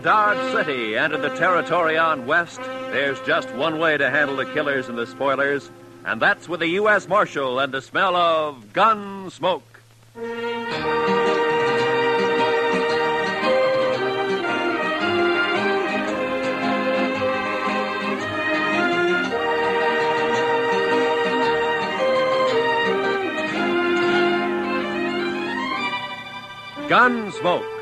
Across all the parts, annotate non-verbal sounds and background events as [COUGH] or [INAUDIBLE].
Dodge City and in the territory on West, there's just one way to handle the killers and the spoilers, and that's with a U.S. Marshal and the smell of gun smoke. Gunsmoke,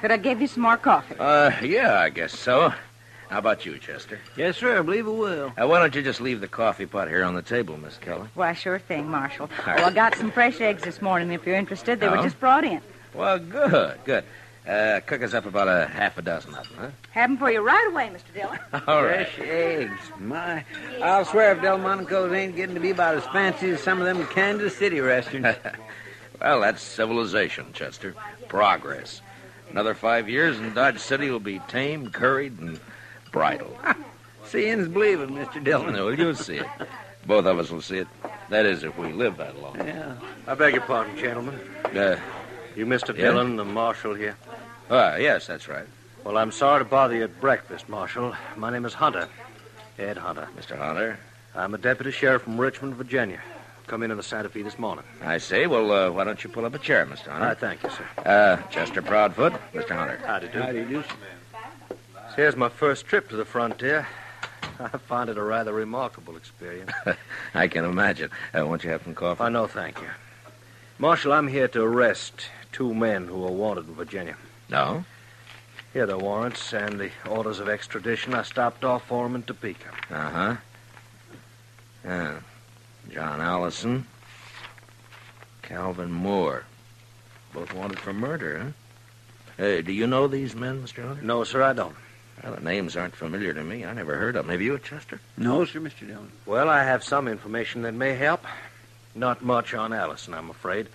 Could I give you some more coffee? Uh, yeah, I guess so. How about you, Chester? Yes, sir. I believe it will. Uh, why don't you just leave the coffee pot here on the table, Miss Keller? Why, sure thing, Marshal. All Oh, I got some fresh eggs this morning if you're interested. They were Oh? just brought in. Well, good, good. Uh, cook us up about a half a dozen of them, huh? Have 'em for you right away, Mr. Dillon. huh? [LAUGHS] All right. Fresh eggs. My, I'll swear if Delmonico's ain't getting to be about as fancy as some of them Kansas City restaurants. [LAUGHS] Well, that's civilization, Chester. Progress. Another five years, and Dodge City will be tamed, curried, and bridled. [LAUGHS] Seeing's believing, Mr. Dillon. you'll see it. Both of us will see it. That is, if we live that long. Yeah. I beg your pardon, gentlemen. Uh, You Mr. Yeah? Dillon, the marshal here. ah, yes, that's right. Well, I'm sorry to bother you at breakfast, Marshal. My name is Hunter. Ed Hunter. Mr. Hunter. I'm a deputy sheriff from Richmond, Virginia. Come in on the Santa Fe this morning. I see. well, uh, why don't you pull up a chair, Mr. Hunter? I Hunter? thank you, sir. Uh, Chester Proudfoot, Mr. Hunter. Howdy do. you do? How do you do, Here's my first trip to the frontier. [LAUGHS] I find it a rather remarkable experience. [LAUGHS] I can imagine. Uh, won't you have some coffee? I know, thank you. Marshal, I'm here to arrest two men who are wanted in Virginia. No? Here are the warrants and the orders of extradition. I stopped off for 'em in Topeka. Uh huh. Yeah. John Allison, Calvin Moore. Both wanted for murder, huh? Hey, do you know these men, Mr. Hunter? No, sir, I don't. Well, the names aren't familiar to me. I never heard of them. Have you, Chester? No, sir, Mr. Dillon. Well, I have some information that may help. Not much on Allison, I'm afraid.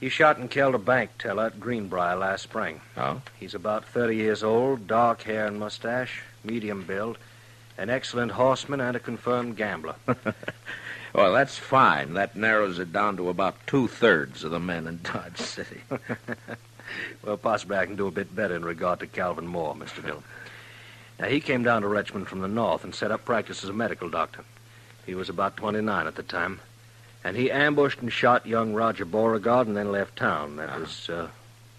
He shot and killed a bank teller at Greenbrier last spring. Oh? He's about 30 years old, dark hair and mustache, medium build, an excellent horseman and a confirmed gambler. [LAUGHS] well, that's fine. That narrows it down to about two thirds of the men in Dodge City. [LAUGHS] well, possibly I can do a bit better in regard to Calvin Moore, Mr. Dillon. Now, he came down to Richmond from the north and set up practice as a medical doctor. He was about 29 at the time. And he ambushed and shot young Roger Beauregard and then left town. That was uh,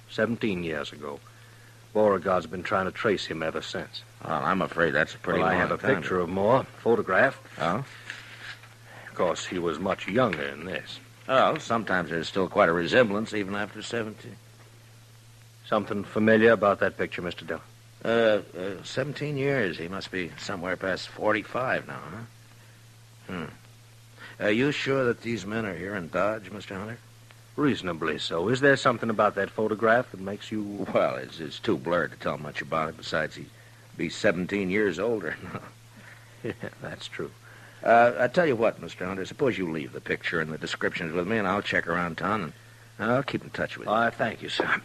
17 years ago. Beauregard's been trying to trace him ever since. Well, I'm afraid that's a pretty well, I have a time. picture of Moore, photographed. Oh? Of course, he was much younger than this. Well, sometimes there's still quite a resemblance, even after 17. Something familiar about that picture, Mr. Dillon? Uh, uh, 17 years. He must be somewhere past 45 now, huh? Hmm. Are you sure that these men are here in Dodge, Mr. Hunter? Reasonably so. Is there something about that photograph that makes you. [LAUGHS] Well, it's, it's too blurred to tell much about it. Besides, he'd be 17 years older. [LAUGHS] Yeah, that's true. Uh, I tell you what, Mr. Hunter, suppose you leave the picture and the descriptions with me, and I'll check around town, and I'll keep in touch with you. I thank you, sir.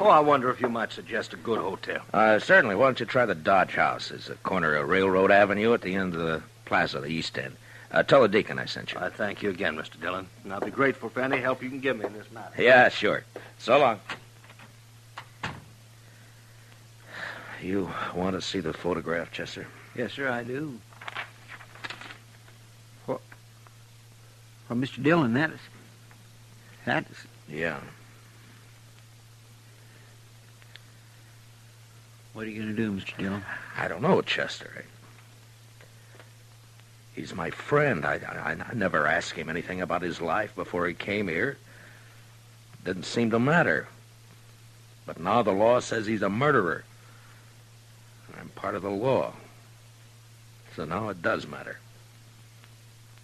Oh, I wonder if you might suggest a good hotel. Uh, certainly. Why don't you try the Dodge House? It's the corner of Railroad Avenue at the end of the plaza, the East End. Uh, tell the deacon I sent you. I thank you again, Mr. Dillon, and I'll be grateful for any help you can give me in this matter. Yeah, sure. So long. You want to see the photograph, Chester? Yes, sir, I do. Well, Mr. Dillon, that's that's yeah. What are you going to do, Mr. Dillon? I don't know, Chester. He's my friend. I, I, I never asked him anything about his life before he came here. Didn't seem to matter. But now the law says he's a murderer. I'm part of the law. So now it does matter.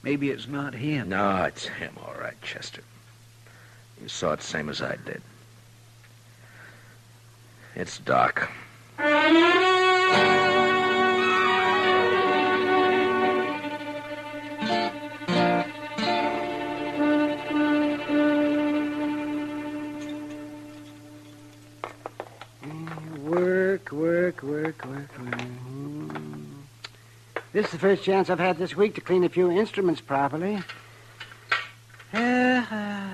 Maybe it's not him. No, it's him, all right, Chester. You saw it same as I did. It's Doc. This is the first chance I've had this week to clean a few instruments properly. Uh,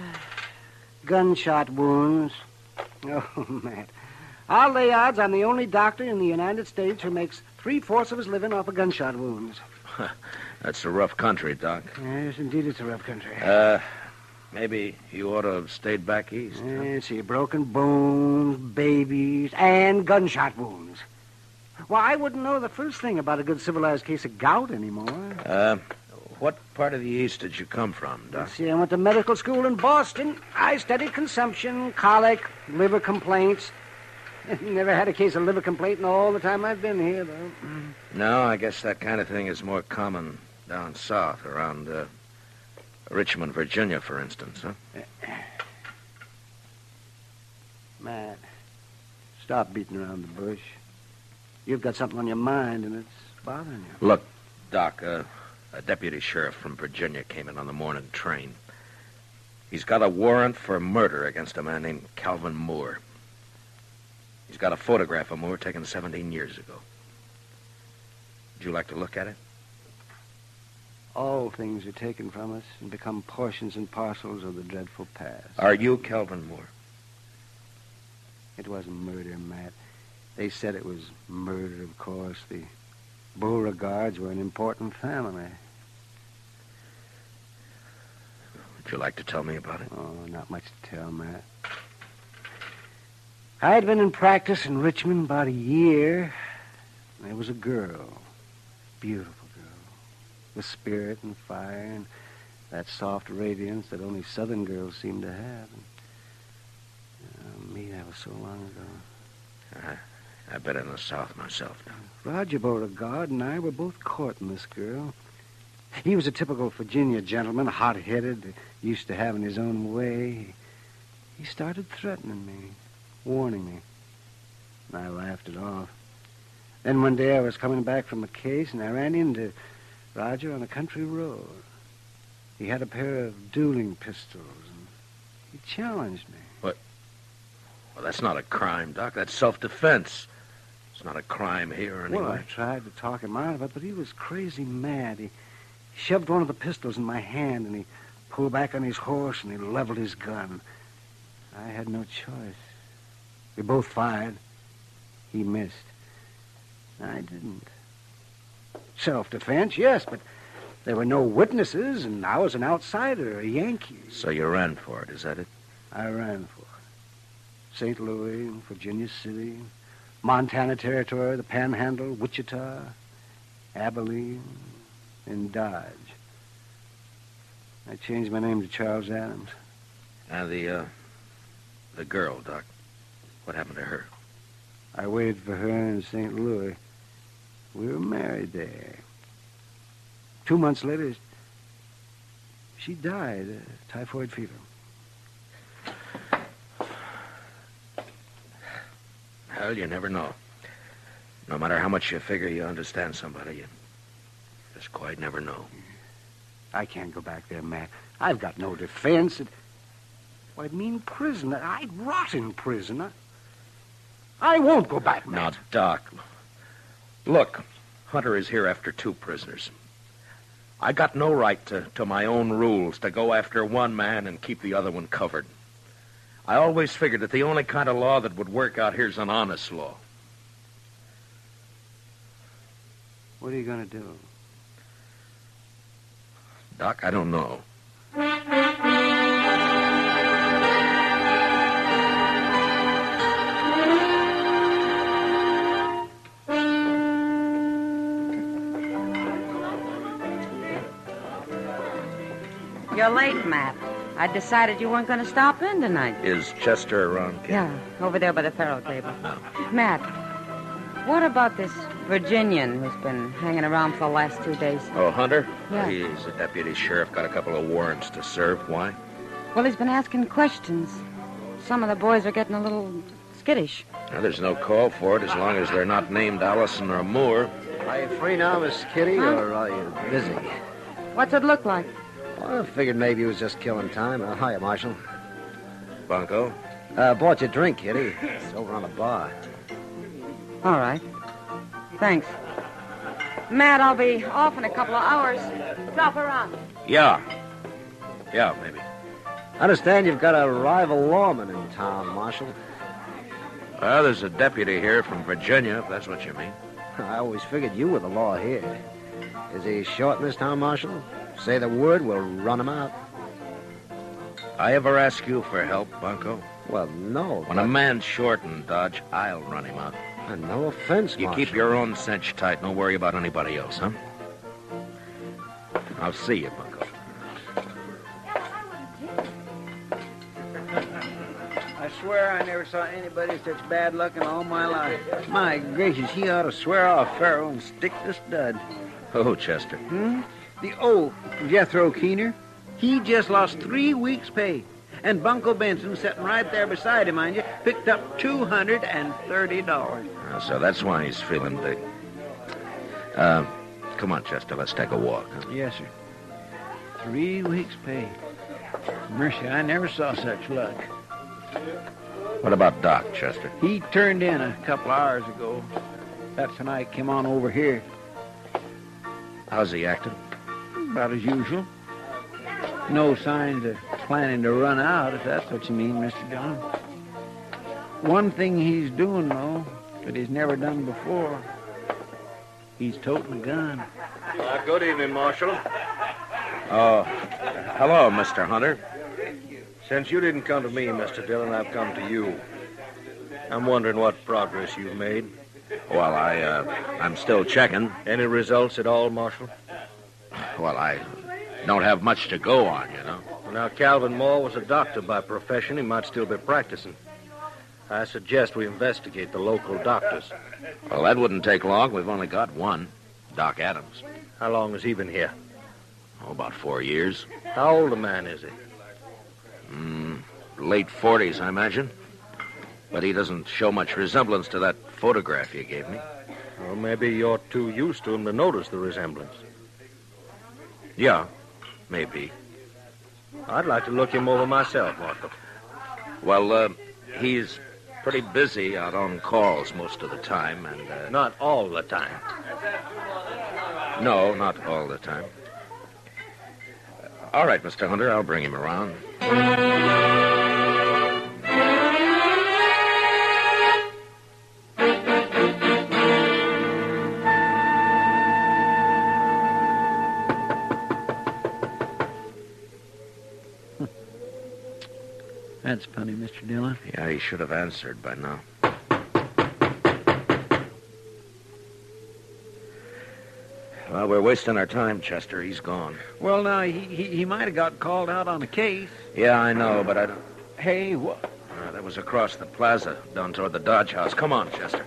gunshot wounds. [LAUGHS] Oh, Matt. I'll lay odds I'm the only doctor in the United States who makes three-fourths of his living off of gunshot wounds. [LAUGHS] That's a rough country, Doc. Yes, indeed, it's a rough country. Uh, maybe you ought to have stayed back east. huh? See, broken bones, babies, and gunshot wounds. Well, I wouldn't know the first thing about a good civilized case of gout anymore. Uh, what part of the east did you come from, Doc? See, I went to medical school in Boston. I studied consumption, colic, liver complaints. [LAUGHS] Never had a case of liver complaint in all the time I've been here, though. No, I guess that kind of thing is more common down south, around uh, Richmond, Virginia, for instance, huh? Matt, stop beating around the bush. You've got something on your mind, and it's bothering you. Look, Doc, uh, a deputy sheriff from Virginia came in on the morning train. He's got a warrant for murder against a man named Calvin Moore. He's got a photograph of Moore taken 17 years ago. Would you like to look at it? All things are taken from us and become portions and parcels of the dreadful past. Are you Calvin Moore? It wasn't murder, Matt. They said it was murder, of course. The Beauregards were an important family. Would you like to tell me about it? Oh, not much to tell, Matt. I'd been in practice in Richmond about a year. There was a girl, beautiful girl, with spirit and fire and that soft radiance that only Southern girls seem to have. And, uh, me, that was so long ago. I've been in the South myself now. Roger Beauregard and I were both courting this girl. He was a typical Virginia gentleman, hot-headed, used to having his own way. He started threatening me, warning me. And I laughed it off. Then one day I was coming back from a case, and I ran into Roger on a country road. He had a pair of dueling pistols, and he challenged me. What? Well, that's not a crime, Doc. That's self-defense. It's not a crime here anyway. Well, I tried to talk him out of it, but he was crazy mad. He shoved one of the pistols in my hand, and he pulled back on his horse, and he leveled his gun. I had no choice. We both fired. He missed. I didn't. Self-defense, yes, but there were no witnesses, and I was an outsider, a Yankee. So you ran for it, is that it? I ran for it. St. Louis, Virginia City, Montana Territory, the Panhandle, Wichita, Abilene, and Dodge. I changed my name to Charles Adams. And the, uh, the girl, Doc. What happened to her? I waited for her in St. Louis. We were married there. Two months later, she died of typhoid fever. Well, you never know. No matter how much you figure you understand somebody, you just quite never know. I can't go back there, Matt. I've got no defense. It, well, I'd mean prison. I'd rot in prison. I, I won't go back, Now, Doc, look, Hunter is here after two prisoners. I got no right to, to my own rules to go after one man and keep the other one covered. I always figured that the only kind of law that would work out here is an honest law. What are you going to do? Doc, I don't know. You're late, Matt. I decided you weren't going to stop in tonight. Is Chester around, Kid? Yeah, over there by the faro table. Matt, what about this Virginian who's been hanging around for the last two days? Oh, Hunter? Yeah. He's a deputy sheriff, got a couple of warrants to serve. Why? Well, he's been asking questions. Some of the boys are getting a little skittish. Well, there's no call for it as long as they're not named Allison or Moore. Are you free now, Miss Kitty, Huh? or are you busy? What's it look like? Well, I figured maybe he was just killing time. Uh, hiya, Marshal. Bunko? Uh, bought you a drink, Kitty. It's over on the bar. All right. Thanks. Matt, I'll be off in a couple of hours. Drop around. Yeah. Yeah, maybe. I understand you've got a rival lawman in town, Marshal. Well, there's a deputy here from Virginia, if that's what you mean. I always figured you were the law here. Is he short in this town, Marshal? Say the word, we'll run him out. I ever ask you for help, Bunko? Well, no. When a man's short in Dodge, I'll run him out. Uh, no offense, You Marshal. keep your own cinch tight. Don't worry about anybody else, huh? I'll see you, Bunko. I swear I never saw anybody with such bad luck in all my life. My gracious, he ought to swear off faro and stick the stud. Oh, Chester. Hmm? The old Jethro Keener, he just lost three weeks' pay. And Bunko Benson, sitting right there beside him, mind you, picked up $230. Uh, so that's why he's feeling big. Uh, come on, Chester. Let's take a walk. huh? Yes, sir. Three weeks' pay. Mercy, I never saw such luck. What about Doc, Chester? He turned in a couple hours ago. That's when I came on over here. How's he acting? About as usual. No signs of planning to run out, if that's what you mean, Mr. Dillon. One thing he's doing, though, that he's never done before. He's toting a gun. Uh, good evening, Marshal. Oh, hello, Mr. Hunter. Since you didn't come to me, Mr. Dillon, I've come to you. I'm wondering what progress you've made. Well, I, uh, I'm still checking. Any results at all, Marshal? Well, I don't have much to go on, you know. Now, Calvin Moore was a doctor by profession. He might still be practicing. I suggest we investigate the local doctors. Well, that wouldn't take long. We've only got one, Doc Adams. How long has he been here? Oh, about four years. How old a man is he? Mm, late 40s, I imagine. But he doesn't show much resemblance to that photograph you gave me. Well, maybe you're too used to him to notice the resemblance. Yeah, maybe. I'd like to look him over myself, Marco. Well, uh, he's pretty busy out on calls most of the time, and, uh, Not all the time. no, not all the time. All right, Mr. Hunter, I'll bring him around. Dillon. Yeah, he should have answered by now. Well, we're wasting our time, Chester. He's gone. Well, now, he, he, he might have got called out on a case. Yeah, I know, but I don't. Hey, what? Uh, that was across the plaza, down toward the Dodge House. Come on, Chester.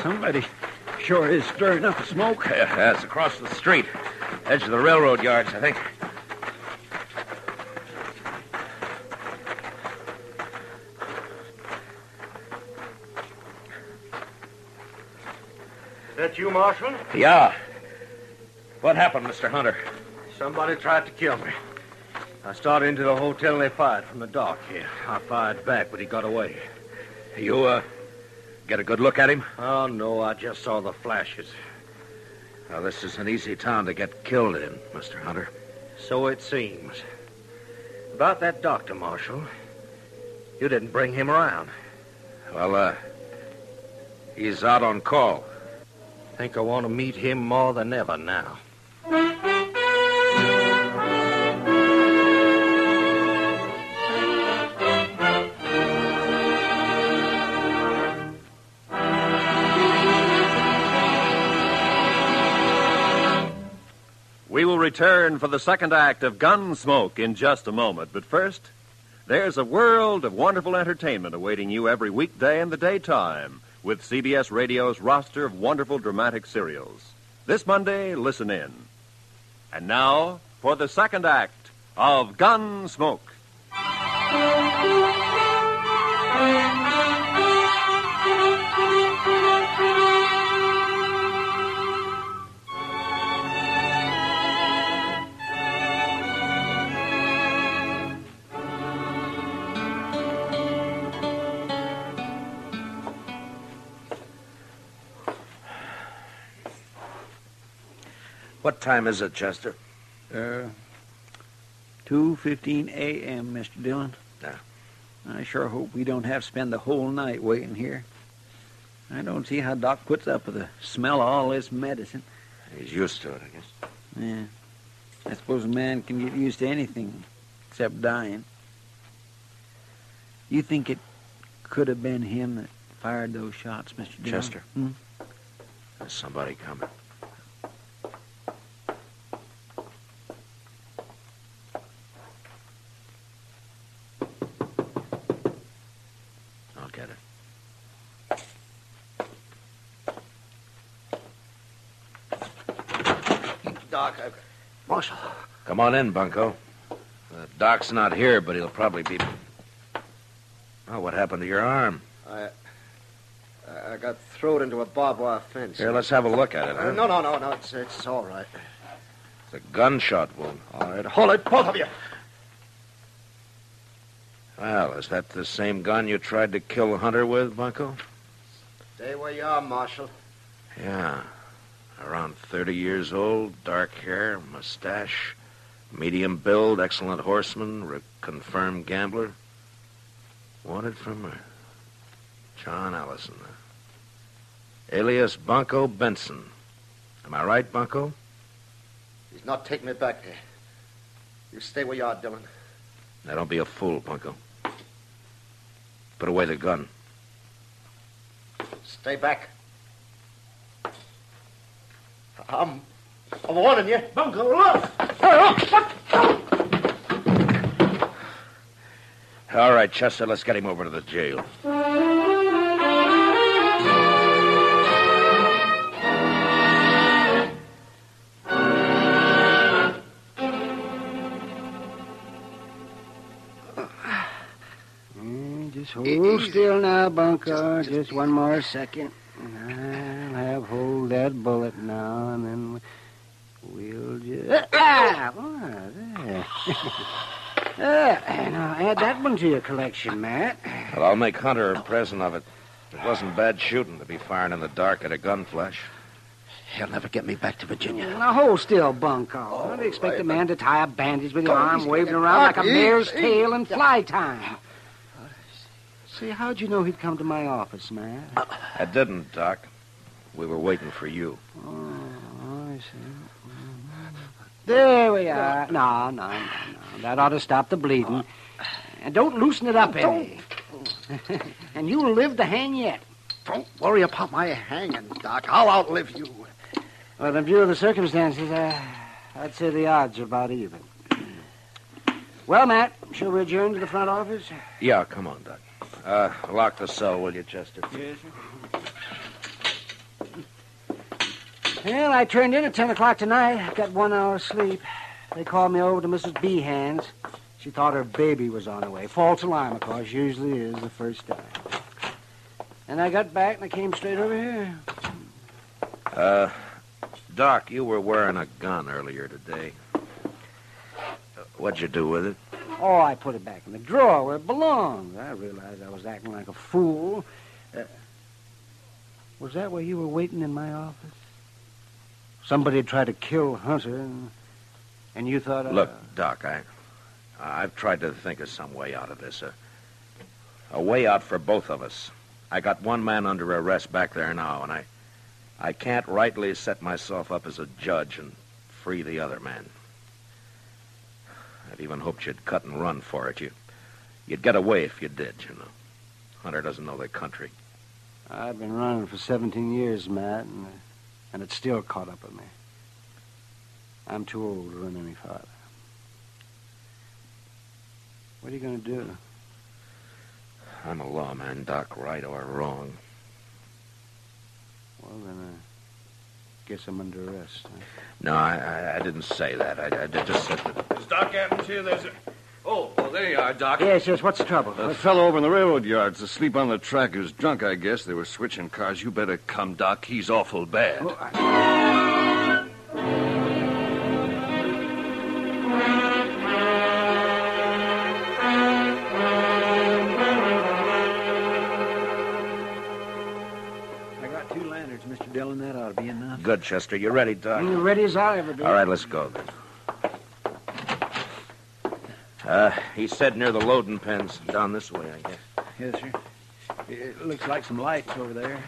Somebody sure is stirring up smoke. [LAUGHS] Yeah, that's across the street. Edge of the railroad yards, I think. That you, Marshal? Yeah. What happened, Mr. Hunter? Somebody tried to kill me. I started into the hotel and they fired from the dock here. I fired back, but he got away. You, uh, get a good look at him? Oh, no, I just saw the flashes. Well, this is an easy town to get killed in, Mr. Hunter. So it seems. About that doctor, Marshal. You didn't bring him around. Well, uh, he's out on call. I think I want to meet him more than ever now. Return for the second act of Gunsmoke in just a moment. But first, there's a world of wonderful entertainment awaiting you every weekday in the daytime with CBS Radio's roster of wonderful dramatic serials. This Monday, listen in. And now, for the second act of Gunsmoke. What time is it, Chester? Uh, 2.15 a.m., Mr. Dillon. Yeah. I sure hope we don't have to spend the whole night waiting here. I don't see how Doc puts up with the smell of all this medicine. He's used to it, I guess. Yeah. I suppose a man can get used to anything except dying. You think it could have been him that fired those shots, Mr. Dillon? Chester. Hmm? There's somebody coming. I'll get it. Doc, I... Marshal. Come on in, Bunko. The doc's not here, but he'll probably be. Oh, what happened to your arm? I... I got thrown into a barbed wire fence. Here, let's have a look at it, huh? Uh, no, no, no, no. It's, it's all right. It's a gunshot wound. All right. Hold it, both of you. Well, is that the same gun you tried to kill Hunter with, Bunko? Stay where you are, Marshal. Yeah. Around 30 years old, dark hair, mustache, medium build, excellent horseman, re- confirmed gambler. Wanted for murder. Uh, John Allison. Alias Bunko Benson. Am I right, Bunko? He's not taking me back there. You stay where you are, Dillon. Now, don't be a fool, Bunko. Put away the gun. Stay back. I'm, I'm warning you. Bunko, look! All right, Chester, let's get him over to the jail. Mm, Just hold still now, Bunko. Just, one more second. I'll have hold that bullet now, and then we'll just. Ah! Oh, there. Ah, [COUGHS] now add that one to your collection, Matt. Well, I'll make Hunter a present of it. It wasn't bad shooting to be firing in the dark at a gun flash. He'll never get me back to Virginia. Now hold still, Bunko. Don't expect a man to tie a bandage with your arm waving around like a mare's tail in fly time. See, how'd you know he'd come to my office, Matt? I didn't, Doc. We were waiting for you. Oh, I see. There we are. No, no, no, no. That ought to stop the bleeding. And don't loosen it up any. [LAUGHS] and you'll live to hang yet. Don't worry about my hanging, Doc. I'll outlive you. Well, in view of the circumstances, uh, I'd say the odds are about even. Well, Matt, shall we adjourn to the front office? Yeah, come on, Doc. Uh, lock the cell, will you, Chester? Yes, sir. Well, I turned in at 10 o'clock tonight. Got one hour's sleep. They called me over to Mrs. Behan's. She thought her baby was on the way. False alarm, of course. Usually is the first time. And I got back and I came straight over here. Uh, Doc, you were wearing a gun earlier today. What'd you do with it? Oh, I put it back in the drawer where it belongs. I realized I was acting like a fool. Uh, was that where you were waiting in my office? Somebody tried to kill Hunter, and, and you thought... Uh, Look, Doc, I, I've tried to think of some way out of this. A, a way out for both of us. I got one man under arrest back there now, and I, I can't rightly set myself up as a judge and free the other man. I'd even hoped you'd cut and run for it. You, you'd get away if you did, you know. Hunter doesn't know the country. I've been running for 17 years, Matt, and, and it still caught up with me. I'm too old to run any farther. What are you going to do? I'm a lawman, Doc, right or wrong. Well, then I guess I'm under arrest. Huh? No, I, I, I didn't say that. I, I just said that. Is Doc Adams here? There's a. Oh, well, there you are, Doc. Yes, yes. What's the trouble? A fellow over in the railroad yards asleep on the track is drunk, I guess. They were switching cars. You better come, Doc. He's awful bad. Oh, I- I got two lanterns, Mr. Dillon. That ought to be enough. Good, Chester. You're ready, Doc? I'm ready as I'll ever be. All right, let's go then. Uh, he said near the loading pens. Down this way, I guess. Yes, sir. It looks like some lights over there.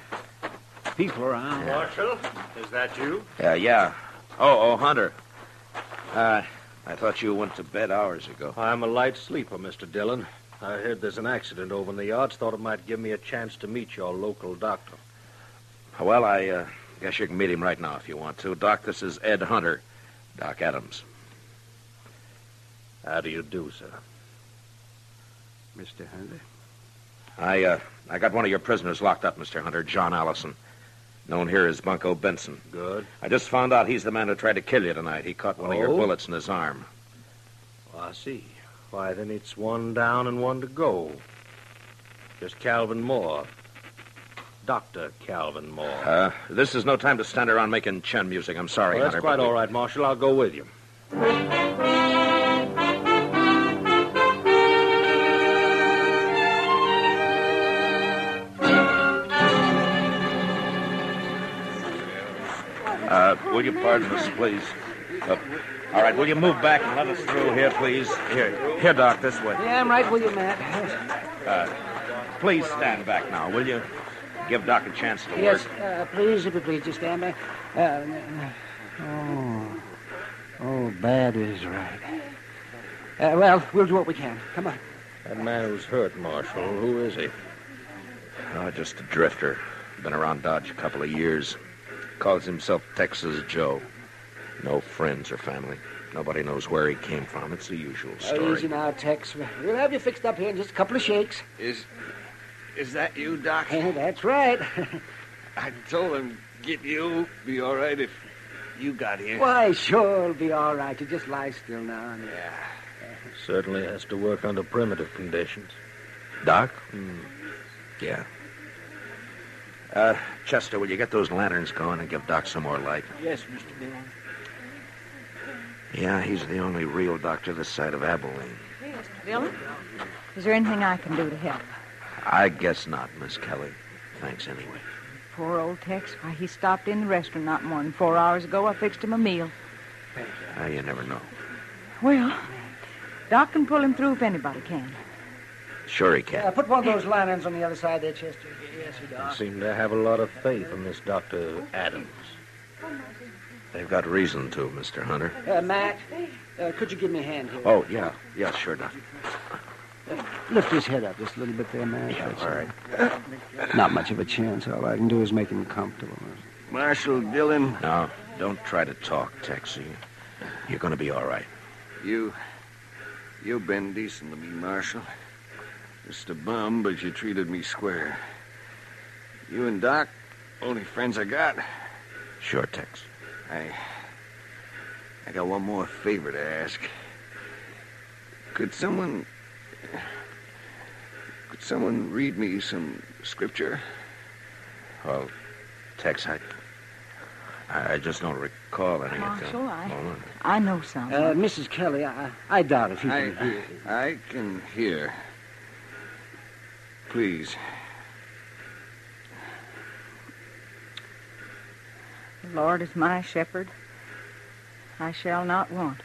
People around. Marshal, is that you? Yeah, yeah. Oh, oh, Hunter. Uh, I thought you went to bed hours ago. I'm a light sleeper, Mr. Dillon. I heard there's an accident over in the yards. Thought it might give me a chance to meet your local doctor. Well, I uh, guess you can meet him right now if you want to. Doc, this is Ed Hunter. Doc Adams. How do you do, sir? Mr. Hunter. I, uh, I got one of your prisoners locked up, Mr. Hunter, John Allison. Known here as Bunko Benson. Good. I just found out he's the man who tried to kill you tonight. He caught one of your Oh? bullets in his arm. I see. Why, then it's one down and one to go. Just Calvin Moore. Dr. Calvin Moore. Uh, this is no time to stand around making chin music. I'm sorry, Well, that's Hunter. quite we- all right, Marshal. I'll go with you. Will you pardon us, please? Uh, all right, will you move back and let us through here, please? Here, here, Doc, this way. Yeah, I'm right with you, Matt. Uh, please stand back now, will you? Give Doc a chance to Yes, work. uh, please, if you please, just stand back. Uh, oh, oh, bad is right. Uh, well, we'll do what we can. Come on. That man who's hurt, Marshal, who is he? Oh, just a drifter. Been around Dodge a couple of years. Calls himself Texas Joe. No friends or family. Nobody knows where he came from. It's the usual Oh, story. easy now, Tex. We'll have you fixed up here in just a couple of shakes. Is. Is that you, Doc? [LAUGHS] That's right. I told him get you. Be all right if you got here. Why, sure, it'll be all right. You just lie still now. And, Yeah. Certainly has to work under primitive conditions. Doc? Hmm. Yeah. Uh, Chester, will you get those lanterns going and give Doc some more light? Yes, Mr. Dillon. Yeah, he's the only real doctor this side of Abilene. Dillon? Is there anything I can do to help? I guess not, Miss Kelly. Thanks anyway. Poor old Tex. Why, he stopped in the restaurant not more than four hours ago. I fixed him a meal. Uh, you never know. Well, Doc can pull him through if anybody can. Sure he can. uh, put one of those lanterns on the other side there, Chester. Yes, sir, You seem to have a lot of faith in this Dr. Adams. They've got reason to, Mr. Hunter. Uh, Matt, uh, could you give me a hand here? Oh, yeah. Yeah, sure, Doc. Lift his head up just a little bit there, man. Yeah, all right. Not much of a chance. All I can do is make him comfortable. Marshal Dillon, Now, don't try to talk, Texie. You're going to be all right. you. You've been decent to me, Marshal. Just a bum, but you treated me square. You and Doc, only friends I got. Sure, Tex. I. I got one more favor to ask. Could someone. Could someone read me some scripture? Well, Tex, I. I I just don't recall any of Marshal, them. I- I know some. Uh, Mrs. Kelly, I, I doubt if you I, can hear. I can hear. Please. The Lord is my shepherd. I shall not want.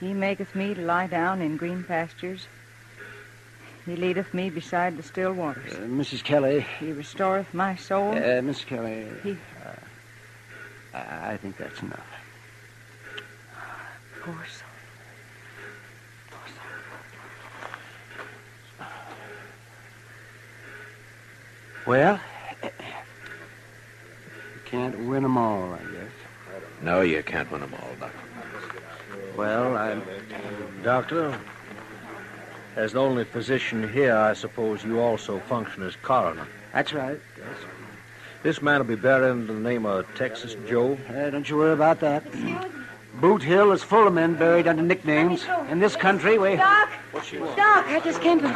He maketh me to lie down in green pastures. He leadeth me beside the still waters. Uh, Mrs. Kelly, He restoreth my uh, soul. Mrs. Kelly, He- uh, I think that's enough. Poor soul. Poor soul. Well, can't win 'em all, I guess. No, you can't win them all, Doctor. Well, I. Doctor, as the only physician here, I suppose you also function as coroner. That's right. Yes. This man will be buried under the name of Texas Joe. Uh, don't you worry about that. Boot Hill is full of men buried under nicknames. In this country, we. Doc! Doc, I just came from.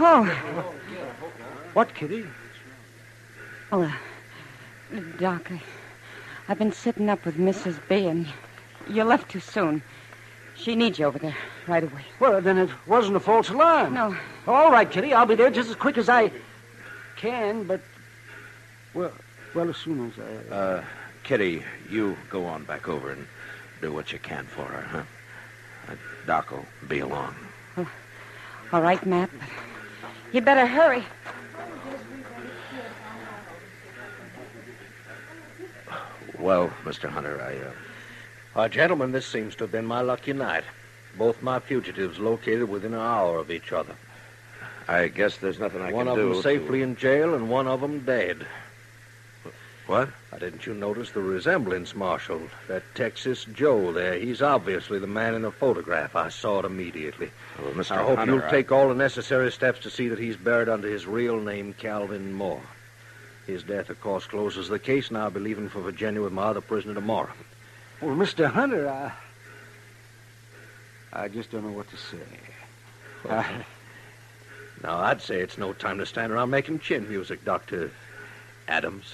Oh, What, Kitty? well, uh, Doc, I, I've been sitting up with Mrs. B, and you left too soon. She needs you over there right away. Well, then it wasn't a false alarm. No, All right, Kitty. I'll be there just as quick as I can, but. Well, well, as soon as I. Uh, Kitty, you go on back over and do what you can for her, huh? Uh, Doc will be along. all right, Matt, but you better hurry. Well, Mr. Hunter, I, uh, Uh, gentlemen, this seems to have been my lucky night. Both my fugitives located within an hour of each other. I guess there's nothing I one can do. One of them safely in jail and one of them dead. What? Now, didn't you notice the resemblance, Marshal? That Texas Joe there, he's obviously the man in the photograph. I saw it immediately. Well, Mr. I hope Hunter, you'll I- take all the necessary steps to see that he's buried under his real name, Calvin Moore. His death, of course, closes the case, and I'll be leaving for Virginia with my other prisoner tomorrow. Well, Mr. Hunter, I. I just don't know what to say. I- [LAUGHS] Now, I'd say it's no time to stand around making chin music, Dr. Adams.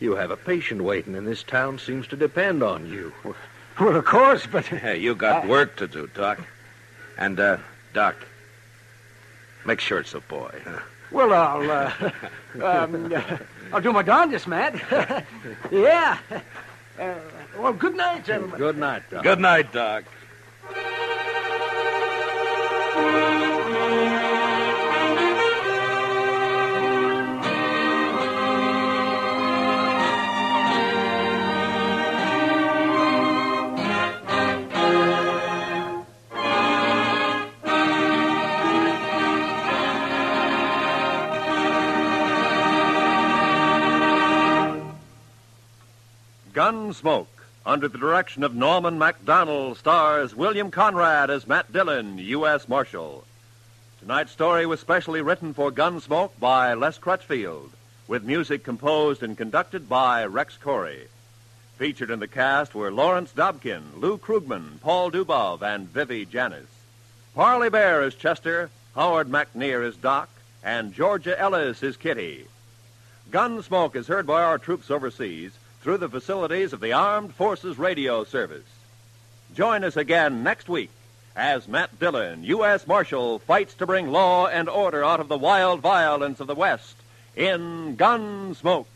You have a patient waiting, and this town seems to depend on you. [LAUGHS] well, of course, but. [LAUGHS] Hey, you got I- work to do, Doc. And, uh, Doc, make sure it's a boy. Huh? Well, I'll. Uh, [LAUGHS] um, uh, I'll do my darndest, Matt. [LAUGHS] yeah. Uh, well, good night, gentlemen. Good night, Doc. Good night, Doc. Gunsmoke, under the direction of Norman Macdonnell, stars William Conrad as Matt Dillon, U.S. Marshal. Tonight's story was specially written for Gunsmoke by Les Crutchfield, with music composed and conducted by Rex Koury. Featured in the cast were Lawrence Dobkin, Lou Krugman, Paul Dubov, and Vivi Janis. Parley Baer is Chester, Howard McNear is Doc, and Georgia Ellis is Kitty. Gunsmoke is heard by our troops overseas through the facilities of the Armed Forces Radio Service. Join us again next week as Matt Dillon, U.S. Marshal, fights to bring law and order out of the wild violence of the West in Gunsmoke.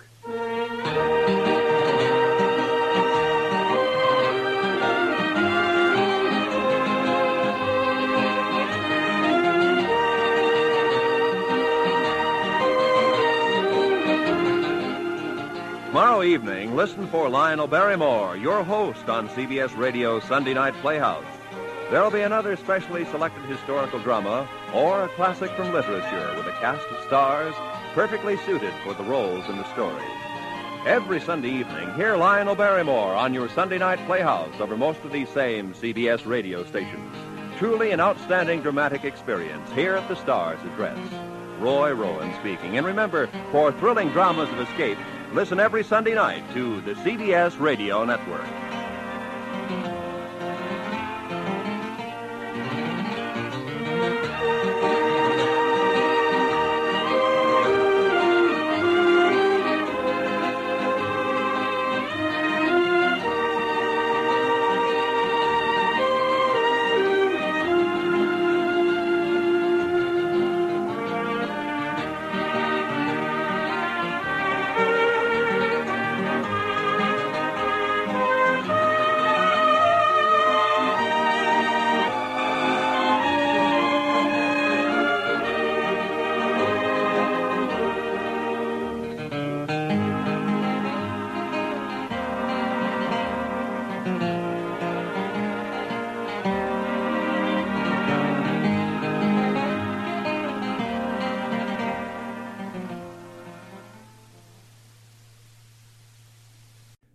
Evening, listen for Lionel Barrymore, your host on CBS Radio Sunday Night Playhouse. There'll be another specially selected historical drama or a classic from literature with a cast of stars perfectly suited for the roles in the story. Every Sunday evening, hear Lionel Barrymore on your Sunday Night Playhouse over most of these same CBS radio stations. Truly an outstanding dramatic experience here at the Star's Address. Roy Rowan speaking. And remember, for thrilling dramas of escape, listen every Sunday night to the CBS Radio Network.